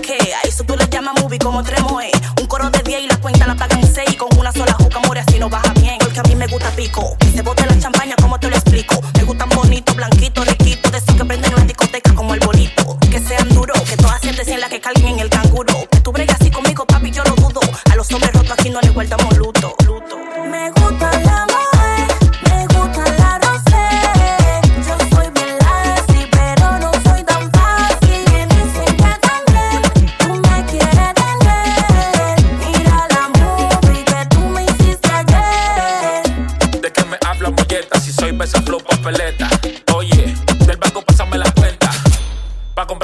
de. A eso tú le llamas movie como tremo es. Un coro de 10 y la cuenta la pagan 6. Con una sola juca, more así no baja bien. Porque a mí me gusta pico.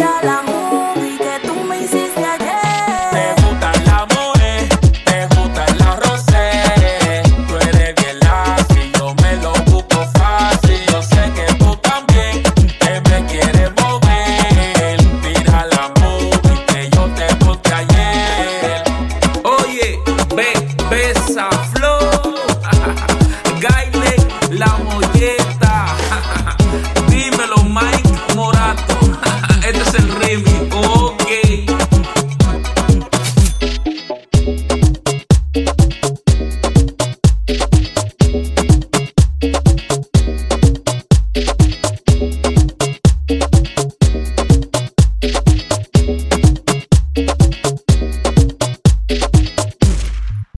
đó là